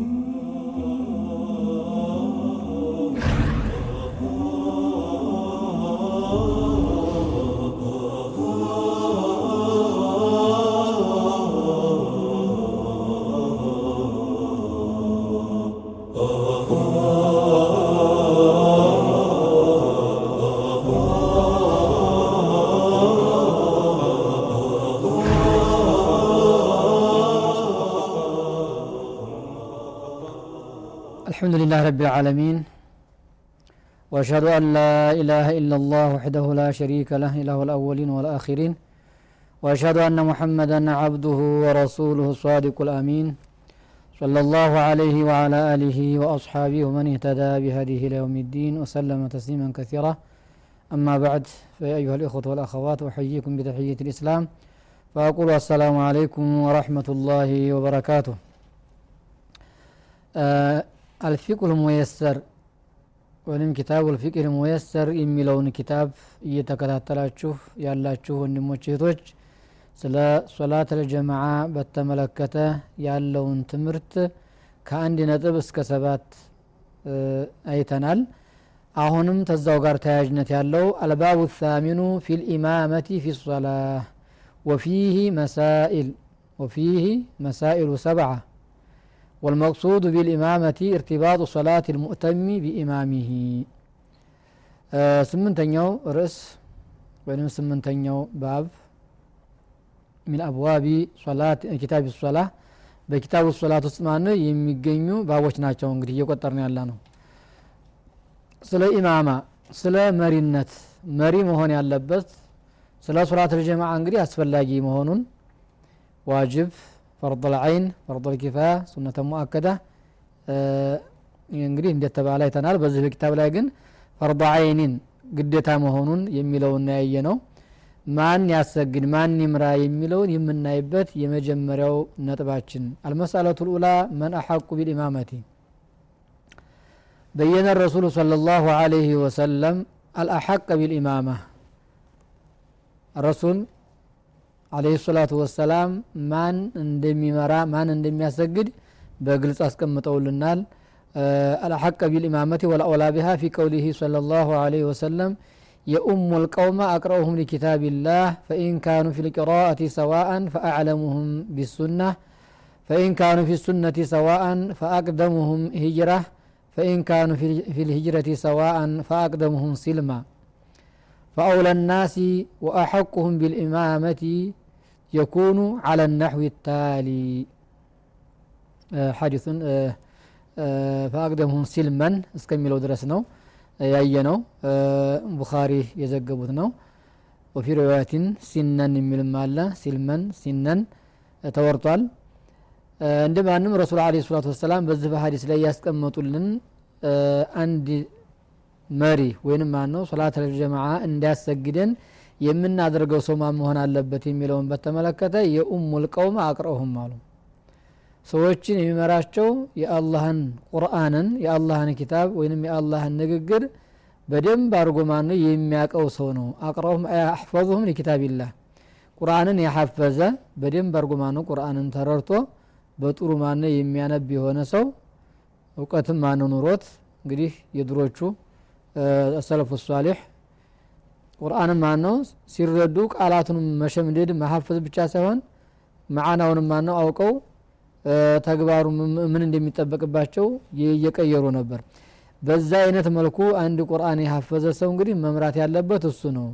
Ooh. الحمد لله رب العالمين وأشهد أن لا إله إلا الله وحده لا شريك له إله الأولين والآخرين وأشهد أن محمدا عبده ورسوله الصادق الأمين صلى الله عليه وعلى آله وأصحابه ومن اهتدى بهذه إلى الدين وسلم تسليما كثيرا. أما بعد فيا أيها الإخوة والأخوات أحييكم بتحية الإسلام فأقول السلام عليكم ورحمة الله وبركاته. آه አልፊቁል ሙየሰር ወይም ኪታብ ልፊቅል ሙየሰር የሚለውን ኪታብ እየተከታተላችሁ ያላችሁ ወንድሞች እህቶች ስለ ሶላት ልጀማዓ በተመለከተ ያለውን ትምህርት ከአንድ ነጥብ እስከ ሰባት አይተናል አሁንም ተዛው ጋር ተያያዥነት ያለው አልባቡ ታሚኑ ፊ ልኢማመቲ ፊ ሶላ ወፊህ መሳኢል ወፊህ መሳኢሉ ሰብዓ والمقصود بالإمامة ارتباط صلاة المؤتم بإمامه سمنتنيو رأس وين سمنتنيو باب من أبواب صلاة كتاب الصلاة በኪታቡ ሶላት ውስጥ ማነ የሚገኙ ባቦች ናቸው እንግዲህ እየቆጠርን ያለ ነው ስለ ኢማማ ስለ መሪነት መሪ መሆን ያለበት ስለ ሶላት ልጀማዓ እንግዲህ አስፈላጊ መሆኑን ዋጅብ ፈርድ ልዐይን ፈርድ ልኪፋያ ሱነተ ሙአከዳ እንግዲህ እንደተባለ አይተናል በዚህ በኪታብ ላይ ግን ፈርድ አይኒን ግዴታ መሆኑን የሚለውን ያየ ነው ማን ያሰግድ ማን ይምራ የሚለውን የምናይበት የመጀመሪያው ነጥባችን አልመስአለቱ ልኡላ መን አሐቁ ቢልኢማመቲ በየነ ረሱሉ صلى الله عليه وسلم الأحق بالإمامة الرسول عليه الصلاة والسلام من اندمي مرا من اندمي يسجد بقلت أسكم متول النال الحق بالإمامة والأولى بها في قوله صلى الله عليه وسلم يا أم القوم أقرأهم لكتاب الله فإن كانوا في القراءة سواء فأعلمهم بالسنة فإن كانوا في السنة سواء فأقدمهم هجرة فإن كانوا في الهجرة سواء فأقدمهم سلما فأولى الناس وأحقهم بالإمامة يكون على النحو التالي حديث فأقدمهم سلما اسكملوا درسنا ያየነው ቡኻሪ የዘገቡት ነው ወፊ ሪዋያትን ሲነን የሚልም አለ ሲልመን ሲነን ተወርቷል እንደ ማንም ረሱል አለ ሰላቱ ወሰላም በዚህ በሀዲስ ላይ ያስቀመጡልን አንድ መሪ ወይንም ማን ነው ሶላት ልጀማዓ እንዲያሰግደን የምናደርገው ሰው ማን መሆን አለበት የሚለውን በተመለከተ የኡሙል ቀውም አቅረውሁም አሉ። ሰዎችን የሚመራቸው የአላህን ቁርአንን የአላህን ኪታብ ወይንም የአላህን ንግግር በደንብ አድርጎ ማን የሚያቀው ሰው ነው። አቅረውሁም አሕፈዙሁም ሊኪታቢላህ። ቁርአንን ያሐፈዘ በደንብ አድርጎ ማን ነው ቁርአንን ተረድቶ በጥሩ ማን ነው የሚያነብ የሆነ ሰው እውቀትም ማን ኑሮት እንግዲህ የድሮቹ ሰለፉ ሷሊሕ። ቁርአንም ማን ነው ሲረዱ ቃላቱን መሸምደድ መሀፈዝ ብቻ ሳይሆን መዓናውንም ማን ነው አውቀው ተግባሩ ምን እንደሚጠበቅባቸው እየቀየሩ ነበር። በዛ አይነት መልኩ አንድ ቁርአን የሀፈዘ ሰው እንግዲህ መምራት ያለበት እሱ ነው።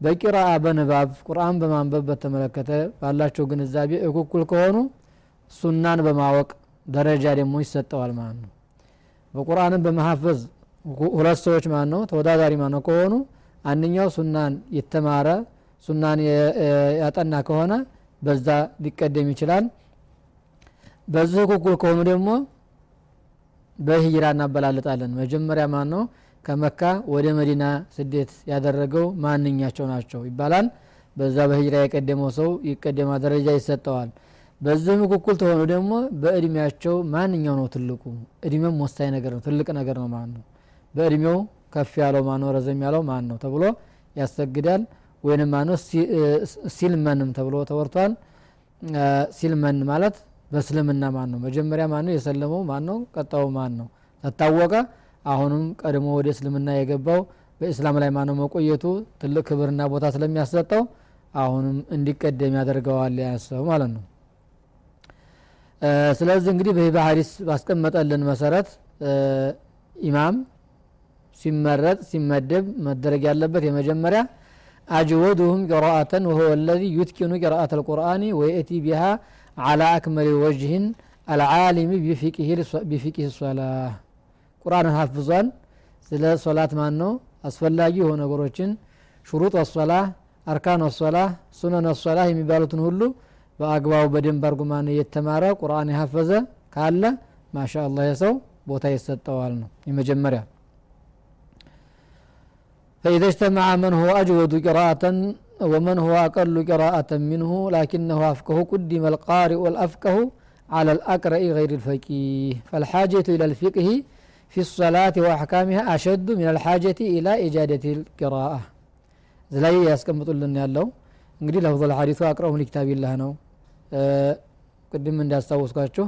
በቂራአ በንባብ ቁርአን በማንበብ በተመለከተ ባላቸው ግንዛቤ እኩኩል ከሆኑ ሱናን በማወቅ ደረጃ ደግሞ ይሰጠዋል ማለት ነው። በቁርአንን በመሀፈዝ ሁለት ሰዎች ማን ነው ተወዳዳሪ ማን ነው ከሆኑ አንደኛው ሱናን የተማረ ሱናን ያጠና ከሆነ በዛ ሊቀደም ይችላል። በዚህ ኩኩል ከሆኑ ደግሞ በሂጅራ እናበላልጣለን መጀመሪያ ማን ነው ከመካ ወደ መዲና ስደት ያደረገው ማንኛቸው ናቸው ይባላል። በዛ በሂጅራ የቀደመው ሰው ይቀደማ ደረጃ ይሰጠዋል። በዚህ ምኩኩል ተሆኑ ደግሞ በእድሜያቸው ማንኛው ነው ትልቁ? እድሜም ወሳኝ ነገር ነው ትልቅ ነገር ነው ማን ነው በእድሜው ከፍ ያለው ማን ነው? ረዘም ያለው ማን ነው ተብሎ ያሰግዳል። ወይንም ማን ነው? ሲልመንም ተብሎ ተወርቷል። ሲልመን ማለት በእስልምና ማን ነው? መጀመሪያ ማን ነው? የሰለመው ማን ነው? ቀጣዩ ማን ነው? ተታወቀ። አሁንም ቀድሞ ወደ እስልምና የገባው በእስላም ላይ ማነው መቆየቱ ትልቅ ክብርና ቦታ ስለሚያሰጠው አሁንም እንዲቀደም ያደርገዋል ያሰው ማለት ነው። ስለዚህ እንግዲህ በዚህ በሀዲስ ባስቀመጠልን መሰረት ኢማም ሲመረጥ ሲመደብ መደረግ ያለበት የመጀመሪያ አጅወዱሁም ቅራአተን ወሁወ ለዚ ዩትኪኑ ቅራአት አልቁርአኒ ወየእቲ ቢሃ አላ አክመል ወጅህን አልዓሊሚ ቢፊቅህ ሶላህ ቁርአንን ሀፍዟል ስለ ሶላት ማን ነው አስፈላጊ የሆኑ ነገሮችን ሹሩጥ ወሶላ አርካን ወሶላ ሱነን ወሶላ የሚባሉትን ሁሉ በአግባቡ በደንብ አርጉ ማን የተማረ ቁርአን የሀፈዘ ካለ ማሻ አላህ የሰው ቦታ ይሰጠዋል ነው የመጀመሪያ فإذا اجتمع من هو أجود قراءة ومن هو أقل قراءة منه لكنه أفقه قدم القارئ الأفقه على الأقرأ غير الفقيه. فالحاجة إلى الفقه في الصلاة وأحكامها أشد من الحاجة إلى إجادة القراءة. زلاي يسكمطልን ያለው እንግዲህ ለፍضል ሐዲሱ አቅረቡ ሊክታቢላህ ነው። ቅድም እንዳስታወስኳችሁ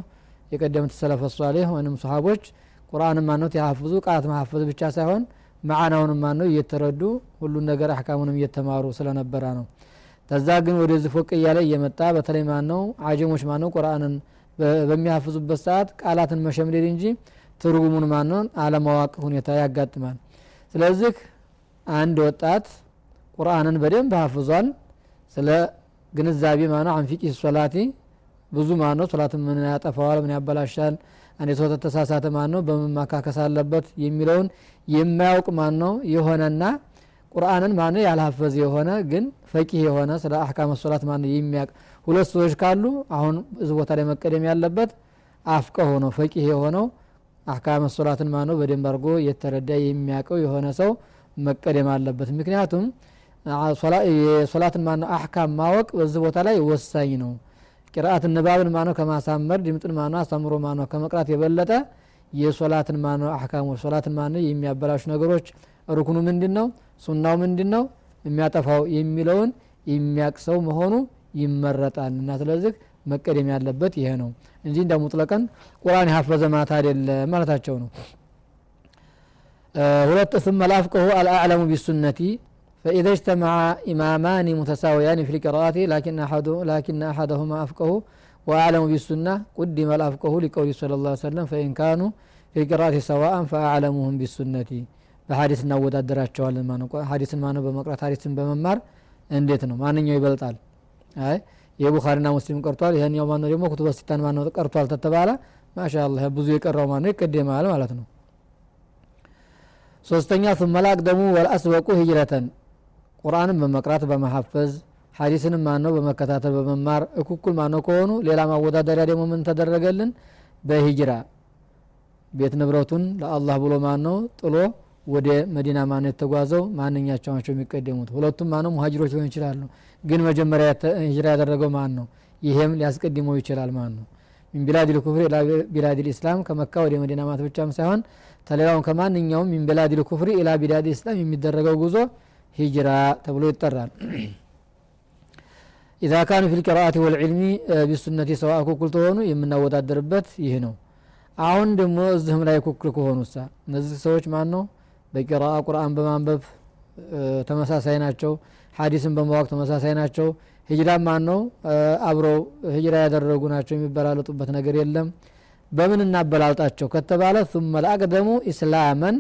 የቀደምት ሰለፈ ሷሌህ ወይም ሰሃቦች ቁርአን ማኖት ያሐፍዙ ቃት ማሐፈዝ ብቻ ሳይሆን መዓናውንም ማነው እየተረዱ ሁሉን ነገር አሕካሙንም እየተማሩ ስለነበረ ነው። ተዛ ግን ወደዚህ ፎቅ እያለ እየመጣ በተለይ ማነው? አጀሞች ማነው? ቁርአንን በሚያፍዙበት ሰዓት ቃላትን መሸምደድ እንጂ ትርጉሙን ማነውን አለማዋቅ ሁኔታ ያጋጥማል። ስለዚህ አንድ ወጣት ቁርአንን በደንብ ሀፍዟል ስለ ግንዛቤ ማነው? አንፊቂ ሶላቲ ብዙ ማነው? ሶላትን ምን ያጠፋዋል? ምን ያበላሻል አንድ ሰው ተሳሳተ ማን ነው በምን አለበት? የሚለውን የማያውቅ ማን ነው የሆነና ቁርአንን ማን ያልሀፈዝ የሆነ ግን ፈቂህ የሆነ ስለ አህካም ሶላት ማን የሚያውቅ ሁለት ሰዎች ካሉ አሁን እዚ ቦታ ላይ መቀደም ያለበት አፍቀ ሆነው ፈቂህ የሆነው አህካም ሶላትን ማን ነው በደንብ አድርጎ የተረዳ የሚያውቀው የሆነ ሰው መቀደም አለበት። ምክንያቱም የሶላትን ማነው? አህካም ማወቅ በዚህ ቦታ ላይ ወሳኝ ነው ቅርአትን ንባብን ማኖ ከማሳመር ድምጥን ማኖ አሳምሮ ማኖ ከመቅራት የበለጠ የሶላትን ማኖ አሕካሞች ሶላትን ማኖ የሚያበላሹ ነገሮች ርኩኑ ምንድ ነው ሱናው ምንድ ነው የሚያጠፋው የሚለውን የሚያቅሰው መሆኑ ይመረጣል። እና ስለዚህ መቀደም ያለበት ይሄ ነው እንጂ እንደ ሙጥለቀን ቁርአን የሀፈዘ ማታ አይደለ ማለታቸው ነው። ሁለት ስመ ላፍቀሁ አልአዕለሙ ቢሱነቲ فإذا اجتمع إمامان متساويان في القراءة لكن أحد لكن أحدهما أفقه وأعلم بالسنة قدم الأفقه لقول صلى الله عليه وسلم فإن كانوا في القراءة سواء فأعلمهم بالسنة በሀዲስ እናወዳደራቸዋለን ማ ነው ሀዲስን ማነው በመቅራት ሀዲስን በመማር እንዴት ነው ማንኛው ይበልጣል አይ የቡኻሪና ሙስሊም ቀርቷል ይህኛው ማነው ደግሞ ኩቱበ ሲታን ማነው ቀርቷል ተተባለ ማሻአላህ ብዙ የቀረው ማነው ይቀደማል ማለት ነው ሶስተኛ ثم الأقدم والأسبق هجرة ቁርአንን በመቅራት በመሐፈዝ ሀዲስንም ማነው በመከታተል በመማር እኩኩል ማነው ከሆኑ ሌላ ማወዳደሪያ ደግሞ ምን ተደረገልን? በሂጅራ ቤት ንብረቱን ለአላህ ብሎ ማነው ጥሎ ወደ መዲና ማነው የተጓዘው? ማንኛቸው ናቸው የሚቀደሙት? ሁለቱም ማነው ሙሀጅሮች ሊሆን ይችላሉ። ግን መጀመሪያ ሂጅራ ያደረገው ማን ነው ይሄም ሊያስቀድመው ይችላል ማን ነው ሚን ቢላድ ልኩፍር ኢላ بلاد الإسلام ከመካ ወደ መዲና ማለት ብቻም ሳይሆን ተሌላውን ከማንኛውም من بلاد الكفر إلى بلاد الإسلام የሚደረገው ጉዞ ሂጅራ ተብሎ ይጠራል ኢዛ ካኑ ፊ ልቅራአት ወልዕልሚ ቢሱነቲ ሰዋ ኩኩል ተሆኑ የምናወዳደርበት ይህ ነው አሁን ደግሞ እዚህም ላይ ኩክል ከሆኑ ሳ እነዚህ ሰዎች ማን ነው በቂራአ ቁርአን በማንበብ ተመሳሳይ ናቸው ሀዲስን በማወቅ ተመሳሳይ ናቸው ሂጅራ ማን ነው አብረው ሂጅራ ያደረጉ ናቸው የሚበላለጡበት ነገር የለም በምን እናበላልጣቸው ከተባለ ثم الأقدم إسلاما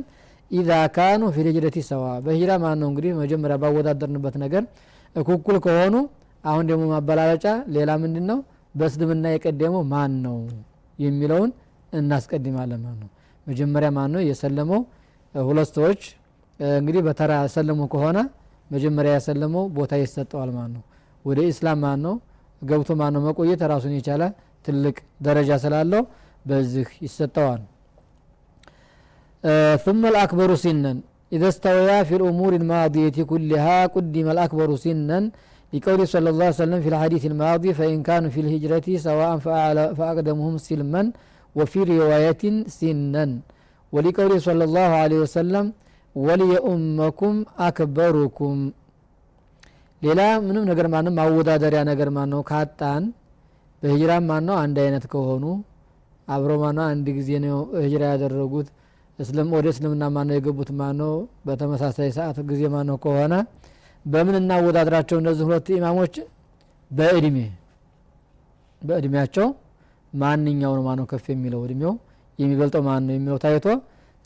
ኢዛ ካኑ ፊ ልጅረቲ ሰዋ በሂጅራ ማን ነው እንግዲህ መጀመሪያ ባወዳደርንበት ነገር እኩኩል ከሆኑ አሁን ደግሞ ማበላለጫ ሌላ ምንድን ነው በእስልምና የቀደመው ማን ነው የሚለውን እናስቀድማለን ማለት ነው። መጀመሪያ ማን ነው የሰለመው ሁለት ሰዎች እንግዲህ በተራ ያሰለሙ ከሆነ መጀመሪያ ያሰለመው ቦታ ይሰጠዋል ማለት ነው። ወደ ኢስላም ማን ነው ገብቶ ማን ነው መቆየት ራሱን የቻለ ትልቅ ደረጃ ስላለው በዚህ ይሰጠዋል ثم الأكبر سنا إذا استويا في الأمور الماضية كلها قدم الأكبر سنا لقول صلى الله عليه وسلم في الحديث الماضي فإن كانوا في الهجرة سواء فأقدمهم سلما وفي رواية سنا ولقول صلى الله عليه وسلم وليؤمكم أكبركم ሌላ ምንም ነገር ማንም ማወዳደሪያ ነገር ማን ነው ካጣን በሂጅራም ማነው አንድ አይነት ከሆኑ አብረው ማነው አንድ ጊዜ ነው ሂጅራ ያደረጉት እስልም ወደ እስልምና ማነው የገቡት? ማነው? በተመሳሳይ ሰዓት ጊዜ ማነው ከሆነ በምን እናወዳድራቸው እነዚህ ሁለት ኢማሞች? በእድሜ በእድሜያቸው ማንኛው ነው ማነው ከፍ የሚለው? እድሜው የሚበልጠው ማን ነው የሚለው ታይቶ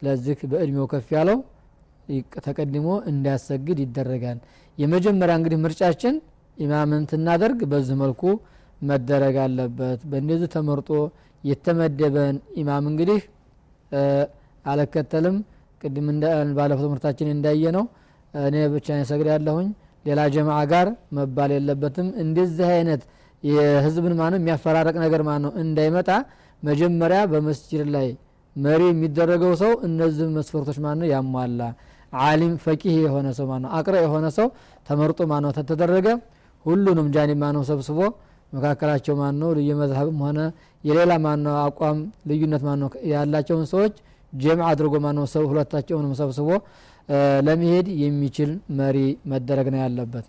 ለዚህ በእድሜው ከፍ ያለው ተቀድሞ እንዲያሰግድ ይደረጋል። የመጀመሪያ እንግዲህ ምርጫችን ኢማምን ትናደርግ በዚህ መልኩ መደረግ አለበት። በእንደዚህ ተመርጦ የተመደበን ኢማም እንግዲህ አልከተልም። ቅድም ባለፈው ትምህርታችን እንዳየ ነው እኔ ብቻ ሰግድ ያለሁኝ። ሌላ ጀማዓ ጋር መባል የለበትም። እንደዚህ አይነት የህዝብን ማነው የሚያፈራረቅ ነገር ማነው እንዳይመጣ መጀመሪያ በመስጅድ ላይ መሪ የሚደረገው ሰው እነዚህ መስፈርቶች ማነው ያሟላ። አሊም ፈቂህ የሆነ ሰው ማነው አቅረ የሆነ ሰው ተመርጦ ማነው ተተደረገ ሁሉንም ጃኒ ማነው ሰብስቦ መካከላቸው ማነው የመዝሀብም ሆነ የሌላ ማነው አቋም ልዩነት ማነው ያላቸውን ሰዎች ጀምዕ አድርጎ ማነው ሰው ሁለታቸውንም ሰብስቦ ለመሄድ የሚችል መሪ መደረግ ነው ያለበት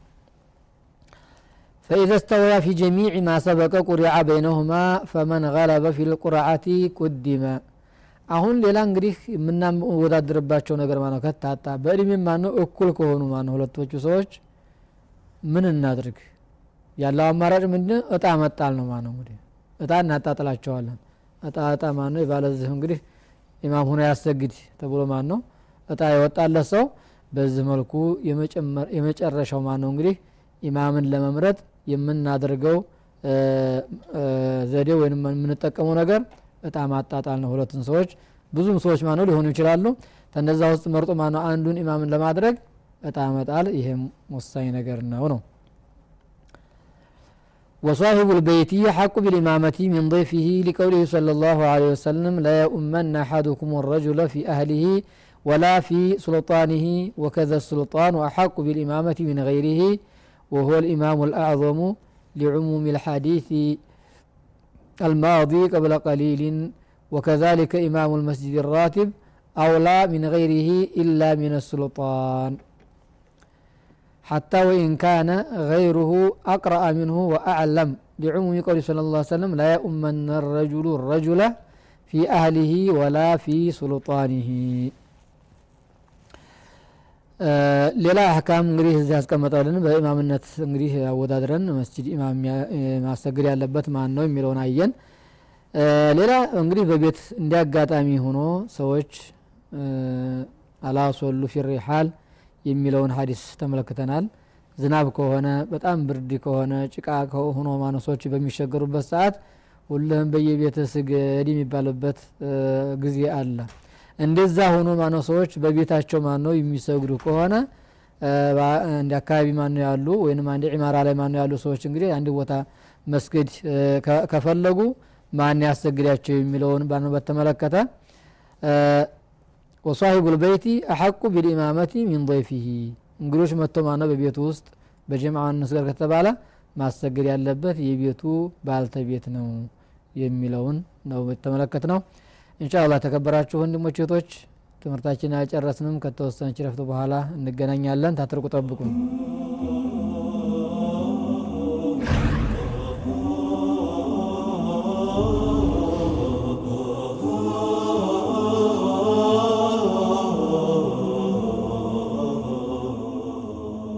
فإذا استوى في جميع ما سبق قرع بينهما فمن غلب في القرعة قدم አሁን ሌላ እንግዲህ የምናወዳድርባቸው ነገር ማነው ከታጣ በእድሜ ማነው እኩል ከሆኑ ማነው ሁለቶቹ ሰዎች ምን እናድርግ ያለው አማራጭ ምንድን እጣ መጣል ነው ማነው እንግዲህ እጣ እናጣጥላቸዋለን እጣ እጣ ማነው የባለዚህ እንግዲህ ኢማም ሁኖ ያሰግድ ተብሎ ማን ነው እጣ የወጣለት ሰው በዚህ መልኩ የመጨረሻው ማን ነው እንግዲህ ኢማምን ለመምረጥ የምናደርገው ዘዴ ወይም የምንጠቀመው ነገር እጣ ማጣጣል ነው። ሁለቱን ሰዎች ብዙም ሰዎች ማነው ሊሆኑ ይችላሉ። ከነዛ ውስጥ መርጦ ማነው አንዱን ኢማምን ለማድረግ እጣ መጣል ይሄም ወሳኝ ነገር ነው ነው وصاحب البيت حق بالإمامة من ضيفه لقوله صلى الله عليه وسلم لا يؤمن أحدكم الرجل في أهله ولا في سلطانه وكذا السلطان أحق بالإمامة من غيره وهو الإمام الأعظم لعموم الحديث الماضي قبل قليل وكذلك إمام المسجد الراتب أولى من غيره إلا من السلطان حتى وإن كان غيره أقرأ منه وأعلم لعموم قوله صلى الله عليه وسلم لا يؤمن الرجل الرجل في أهله ولا في سلطانه ሌላ አህካም እንግዲህ እዚህ ያስቀመጠልን በኢማምነት እንግዲህ አወዳድረን መስጅድ ኢማም ማሰግድ ያለበት ማን ነው የሚለውን አየን ሌላ እንግዲህ በቤት እንዲያጋጣሚ ሆኖ ሰዎች አላሶሉ ፊሪሓል የሚለውን ሀዲስ ተመለክተናል። ዝናብ ከሆነ በጣም ብርድ ከሆነ ጭቃ ሆኖ ማነሶች በሚሸገሩበት ሰዓት ሁልህም በየቤት ስገድ የሚባልበት ጊዜ አለ። እንደዛ ሆኖ ማነው ሰዎች በቤታቸው ማነው የሚሰግዱ ከሆነ እንደ አካባቢ ማነው ያሉ ወይም አንድ ዒማራ ላይ ማነው ያሉ ሰዎች እንግዲህ አንድ ቦታ መስገድ ከፈለጉ ማን ያሰግዳቸው የሚለውን ባነው በተመለከተ ወሳሂቡ ልበይቲ አሐቁ ቢልኢማመቲ ሚን ضይፊሂ እንግዶች መጥቶ ማነው በቤቱ ውስጥ በጀምዓ እንስገድ ከተባለ ማሰገድ ያለበት የቤቱ ባልተቤት ነው የሚለውን ነው የተመለከት ነው ኢንሻአላህ ተከበራችሁ ወንድሞች እህቶች ትምህርታችን አልጨረስንም ከተወሰነች ረፍት በኋላ እንገናኛለን። ታትርቁ ጠብቁን